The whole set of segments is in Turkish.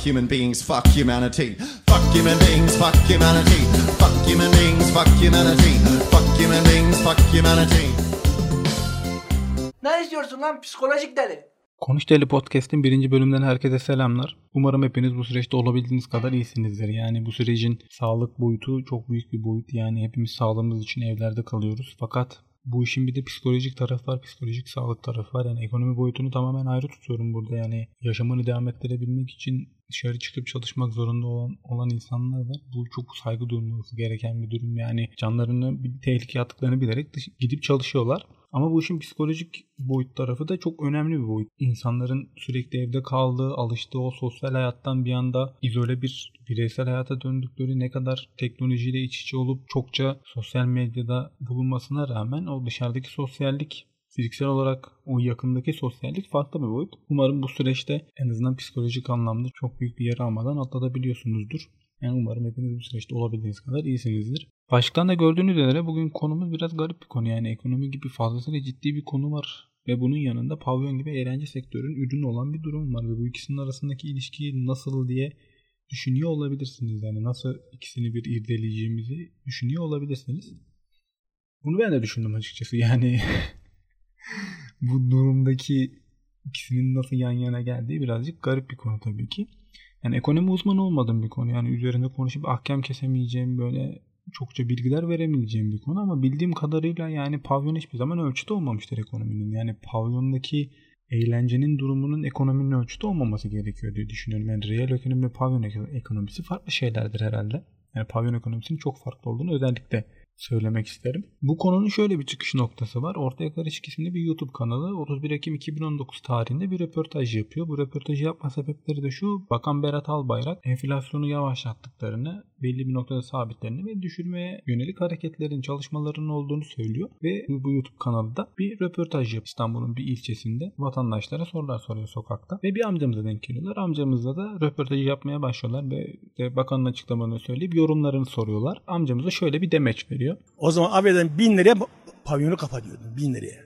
Fuck human beings, fuck humanity. Fuck human beings, fuck humanity. Fuck human beings, fuck humanity. Fuck human beings, fuck humanity. Ne istiyorsun lan psikolojik deli? Konuş Deli Podcast'in birinci bölümünden herkese selamlar. Umarım hepiniz bu süreçte olabildiğiniz kadar iyisinizdir. Yani bu sürecin sağlık boyutu çok büyük bir boyut. Yani hepimiz sağlığımız için evlerde kalıyoruz. Fakat bu işin bir de psikolojik tarafı var, psikolojik sağlık tarafı var. Yani ekonomi boyutunu tamamen ayrı tutuyorum burada. Yani yaşamını devam ettirebilmek için dışarı çıkıp çalışmak zorunda olan, olan insanlar var. Bu çok saygı duyulması gereken bir durum. Yani canlarını bir tehlikeye attıklarını bilerek dış- gidip çalışıyorlar. Ama bu işin psikolojik boyut tarafı da çok önemli bir boyut. İnsanların sürekli evde kaldığı, alıştığı o sosyal hayattan bir anda izole bir bireysel hayata döndükleri ne kadar teknolojiyle iç içe olup çokça sosyal medyada bulunmasına rağmen o dışarıdaki sosyallik fiziksel olarak o yakındaki sosyallik farklı bir boyut. Umarım bu süreçte en azından psikolojik anlamda çok büyük bir yara almadan atlatabiliyorsunuzdur. Yani umarım hepiniz bu süreçte olabildiğiniz kadar iyisinizdir. Baştan da gördüğünüz üzere bugün konumuz biraz garip bir konu. Yani ekonomi gibi fazlasıyla ciddi bir konu var. Ve bunun yanında pavyon gibi eğlence sektörünün ürünü olan bir durum var. Ve bu ikisinin arasındaki ilişki nasıl diye düşünüyor olabilirsiniz. Yani nasıl ikisini bir irdeleyeceğimizi düşünüyor olabilirsiniz. Bunu ben de düşündüm açıkçası. Yani bu durumdaki ikisinin nasıl yan yana geldiği birazcık garip bir konu tabii ki. Yani ekonomi uzmanı olmadığım bir konu. Yani üzerinde konuşup ahkam kesemeyeceğim böyle çokça bilgiler veremeyeceğim bir konu ama bildiğim kadarıyla yani pavyon hiçbir zaman ölçüde olmamıştır ekonominin. Yani pavyondaki eğlencenin durumunun ekonominin ölçüde olmaması gerekiyor diye düşünüyorum. Yani reel ekonomi ve pavyon ekonomisi farklı şeylerdir herhalde. Yani pavyon ekonomisinin çok farklı olduğunu özellikle söylemek isterim. Bu konunun şöyle bir çıkış noktası var. Ortaya Karışık isimli bir YouTube kanalı 31 Ekim 2019 tarihinde bir röportaj yapıyor. Bu röportajı yapma sebepleri de şu. Bakan Berat Albayrak enflasyonu yavaşlattıklarını, belli bir noktada sabitlerini ve düşürmeye yönelik hareketlerin, çalışmalarının olduğunu söylüyor. Ve bu YouTube kanalında bir röportaj yapıyor. İstanbul'un bir ilçesinde vatandaşlara sorular soruyor sokakta. Ve bir amcamıza denk geliyorlar. Amcamızla da röportajı yapmaya başlıyorlar ve bakanın açıklamalarını söyleyip yorumlarını soruyorlar. Amcamıza şöyle bir demeç veriyor. O zaman affedersin bin liraya pavyonu kapatıyordun bin liraya.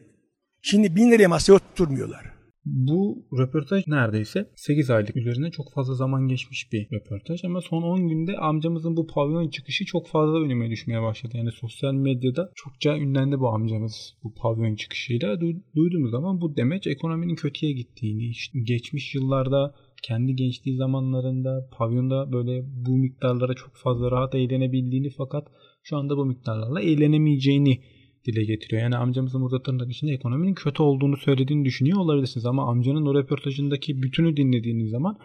Şimdi bin liraya masaya oturtmuyorlar. Bu röportaj neredeyse 8 aylık üzerine çok fazla zaman geçmiş bir röportaj ama son 10 günde amcamızın bu pavyon çıkışı çok fazla önüme düşmeye başladı. Yani sosyal medyada çokça ünlendi bu amcamız bu pavyon çıkışıyla. Du- duyduğumuz zaman bu demeç ekonominin kötüye gittiğini, işte geçmiş yıllarda kendi gençliği zamanlarında pavyonda böyle bu miktarlara çok fazla rahat eğlenebildiğini fakat şu anda bu miktarlarla eğlenemeyeceğini dile getiriyor. Yani amcamızın burada tırnak içinde ekonominin kötü olduğunu söylediğini düşünüyor olabilirsiniz. Ama amcanın o röportajındaki bütünü dinlediğiniz zaman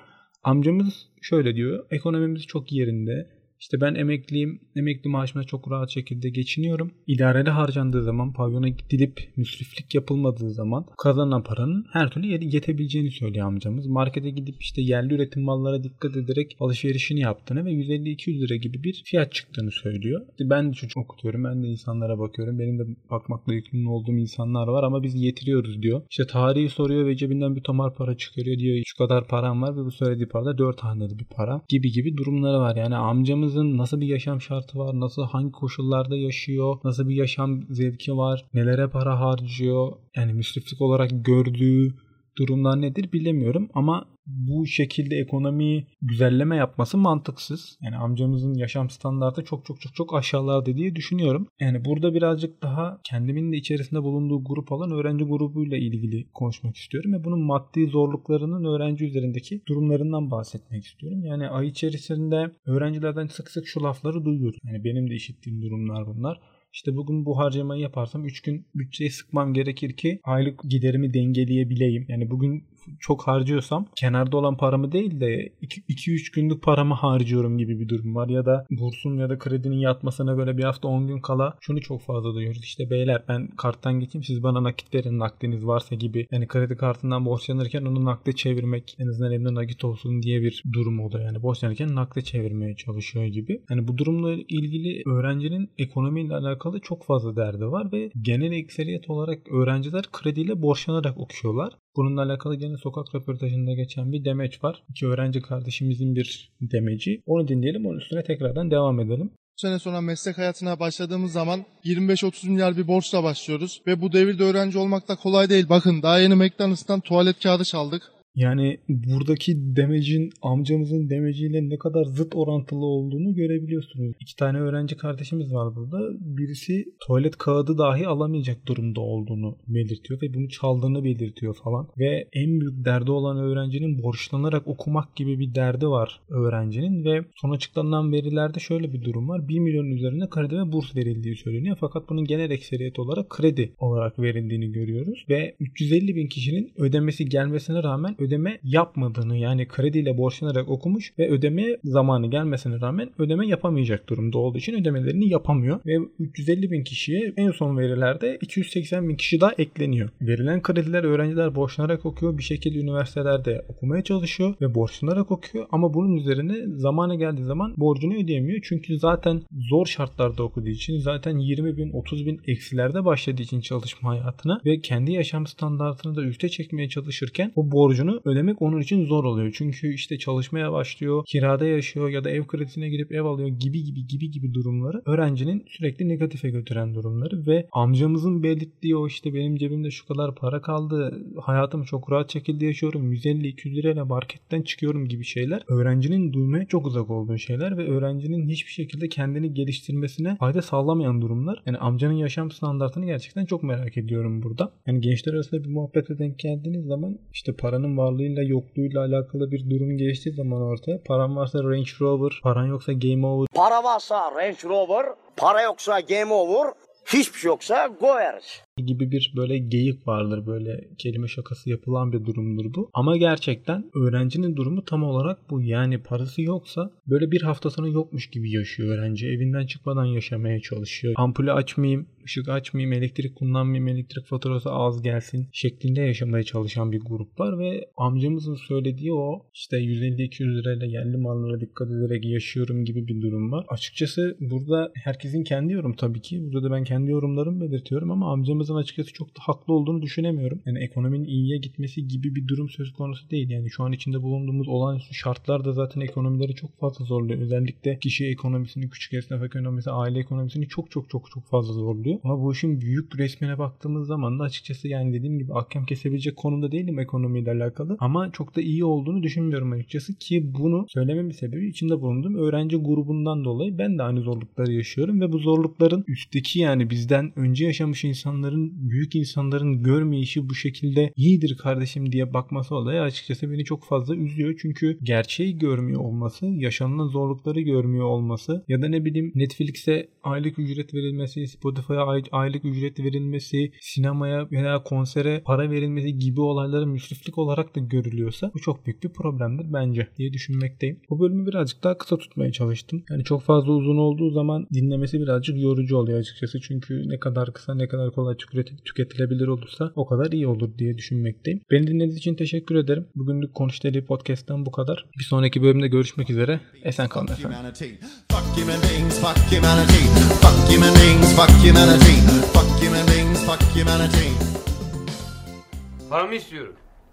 amcamız şöyle diyor. Ekonomimiz çok yerinde. İşte ben emekliyim. Emekli maaşımla çok rahat şekilde geçiniyorum. İdareli harcandığı zaman, pavyona gidilip müsriflik yapılmadığı zaman kazanan paranın her türlü yetebileceğini söylüyor amcamız. Markete gidip işte yerli üretim mallara dikkat ederek alışverişini yaptığını ve 150-200 lira gibi bir fiyat çıktığını söylüyor. Ben de çocuk okutuyorum. Ben de insanlara bakıyorum. Benim de bakmakla yükümlü olduğum insanlar var ama biz yetiriyoruz diyor. İşte tarihi soruyor ve cebinden bir tomar para çıkarıyor diyor. Şu kadar param var ve bu söylediği para 4 haneli bir para gibi gibi durumları var. Yani amcamız nasıl bir yaşam şartı var, nasıl hangi koşullarda yaşıyor, nasıl bir yaşam zevki var, nelere para harcıyor, yani müsriflik olarak gördüğü durumlar nedir bilemiyorum ama bu şekilde ekonomiyi güzelleme yapması mantıksız. Yani amcamızın yaşam standartı çok çok çok çok aşağılarda diye düşünüyorum. Yani burada birazcık daha kendimin de içerisinde bulunduğu grup olan öğrenci grubuyla ilgili konuşmak istiyorum ve bunun maddi zorluklarının öğrenci üzerindeki durumlarından bahsetmek istiyorum. Yani ay içerisinde öğrencilerden sık sık şu lafları duyuyorum. Yani benim de işittiğim durumlar bunlar. İşte bugün bu harcamayı yaparsam 3 gün bütçeyi sıkmam gerekir ki aylık giderimi dengeleyebileyim. Yani bugün çok harcıyorsam kenarda olan paramı değil de 2-3 günlük paramı harcıyorum gibi bir durum var. Ya da bursun ya da kredinin yatmasına böyle bir hafta 10 gün kala şunu çok fazla duyuyoruz. İşte beyler ben karttan geçeyim siz bana nakit verin nakdiniz varsa gibi. Yani kredi kartından borçlanırken onu nakde çevirmek en azından elimde nakit olsun diye bir durum oluyor. Yani borçlanırken nakde çevirmeye çalışıyor gibi. Yani bu durumla ilgili öğrencinin ekonomiyle alakalı çok fazla derdi var ve genel ekseriyet olarak öğrenciler krediyle borçlanarak okuyorlar. Bununla alakalı gene sokak röportajında geçen bir demeç var. İki öğrenci kardeşimizin bir demeci. Onu dinleyelim. Onun üstüne tekrardan devam edelim. sene sonra meslek hayatına başladığımız zaman 25-30 milyar bir borçla başlıyoruz. Ve bu devirde öğrenci olmak da kolay değil. Bakın daha yeni McDonald's'tan tuvalet kağıdı çaldık. Yani buradaki demecin amcamızın demeciyle ne kadar zıt orantılı olduğunu görebiliyorsunuz. İki tane öğrenci kardeşimiz var burada. Birisi tuvalet kağıdı dahi alamayacak durumda olduğunu belirtiyor ve bunu çaldığını belirtiyor falan. Ve en büyük derdi olan öğrencinin borçlanarak okumak gibi bir derdi var öğrencinin ve son açıklanan verilerde şöyle bir durum var. 1 milyon üzerine kredi ve burs verildiği söyleniyor. Fakat bunun genel ekseriyet olarak kredi olarak verildiğini görüyoruz. Ve 350 bin kişinin ödemesi gelmesine rağmen ödeme yapmadığını yani krediyle borçlanarak okumuş ve ödeme zamanı gelmesine rağmen ödeme yapamayacak durumda olduğu için ödemelerini yapamıyor. Ve 350 bin kişiye en son verilerde 280 bin kişi daha ekleniyor. Verilen krediler öğrenciler borçlanarak okuyor. Bir şekilde üniversitelerde okumaya çalışıyor ve borçlanarak okuyor. Ama bunun üzerine zamanı geldiği zaman borcunu ödeyemiyor. Çünkü zaten zor şartlarda okuduğu için zaten 20 bin 30 bin eksilerde başladığı için çalışma hayatına ve kendi yaşam standartını da üste çekmeye çalışırken o borcunu ödemek onun için zor oluyor. Çünkü işte çalışmaya başlıyor, kirada yaşıyor ya da ev kredisine gidip ev alıyor gibi gibi gibi gibi durumları öğrencinin sürekli negatife götüren durumları ve amcamızın belirttiği o işte benim cebimde şu kadar para kaldı, hayatım çok rahat şekilde yaşıyorum, 150-200 lirayla marketten çıkıyorum gibi şeyler öğrencinin duymaya çok uzak olduğu şeyler ve öğrencinin hiçbir şekilde kendini geliştirmesine fayda sağlamayan durumlar. Yani amcanın yaşam standartını gerçekten çok merak ediyorum burada. Yani gençler arasında bir muhabbete denk geldiğiniz zaman işte paranın varlığıyla yokluğuyla alakalı bir durum geçtiği zaman ortaya paran varsa Range Rover, paran yoksa Game Over Para varsa Range Rover, para yoksa Game Over, hiçbir şey yoksa Go Yarış. gibi bir böyle geyik vardır böyle kelime şakası yapılan bir durumdur bu. Ama gerçekten öğrencinin durumu tam olarak bu. Yani parası yoksa böyle bir haftasını yokmuş gibi yaşıyor öğrenci. Evinden çıkmadan yaşamaya çalışıyor. Ampulü açmayayım, ışık açmayayım, elektrik kullanmayayım, elektrik faturası az gelsin şeklinde yaşamaya çalışan bir grup var ve amcamızın söylediği o işte 150-200 lirayla yerli mallara dikkat ederek yaşıyorum gibi bir durum var. Açıkçası burada herkesin kendi yorum tabii ki. Burada da ben kendi yorumlarımı belirtiyorum ama amcamızın açıkçası çok da haklı olduğunu düşünemiyorum. Yani ekonominin iyiye gitmesi gibi bir durum söz konusu değil. Yani şu an içinde bulunduğumuz olağanüstü şartlar da zaten ekonomileri çok fazla zorluyor. Özellikle kişi ekonomisini, küçük esnaf ekonomisi, aile ekonomisini çok çok çok çok fazla zorluyor. Ama bu işin büyük resmine baktığımız zaman da açıkçası yani dediğim gibi ahkam kesebilecek konumda değilim ekonomiyle alakalı. Ama çok da iyi olduğunu düşünmüyorum açıkçası ki bunu söylememin sebebi içinde bulunduğum öğrenci grubundan dolayı ben de aynı zorlukları yaşıyorum ve bu zorlukların üstteki yani bizden önce yaşamış insanların, büyük insanların görmeyişi bu şekilde iyidir kardeşim diye bakması olayı açıkçası beni çok fazla üzüyor. Çünkü gerçeği görmüyor olması, yaşanılan zorlukları görmüyor olması ya da ne bileyim Netflix'e aylık ücret verilmesi, Spotify'a ay- aylık ücret verilmesi, sinemaya veya konsere para verilmesi gibi olayların müsriflik olarak da görülüyorsa bu çok büyük bir problemdir bence diye düşünmekteyim. Bu bölümü birazcık daha kısa tutmaya çalıştım. Yani çok fazla uzun olduğu zaman dinlemesi birazcık yorucu oluyor açıkçası. Çünkü ne kadar kısa ne kadar kolay tüketi- tüketilebilir olursa o kadar iyi olur diye düşünmekteyim. Beni dinlediğiniz için teşekkür ederim. Bugünlük Konuş Deli Podcast'tan bu kadar. Bir sonraki bölümde görüşmek üzere. Esen kalın efendim. humanity. Fuck human beings. Fuck humanity. Fuck human beings. Fuck humanity. Fuck human. Fuck humanity. Paramı istiyorum.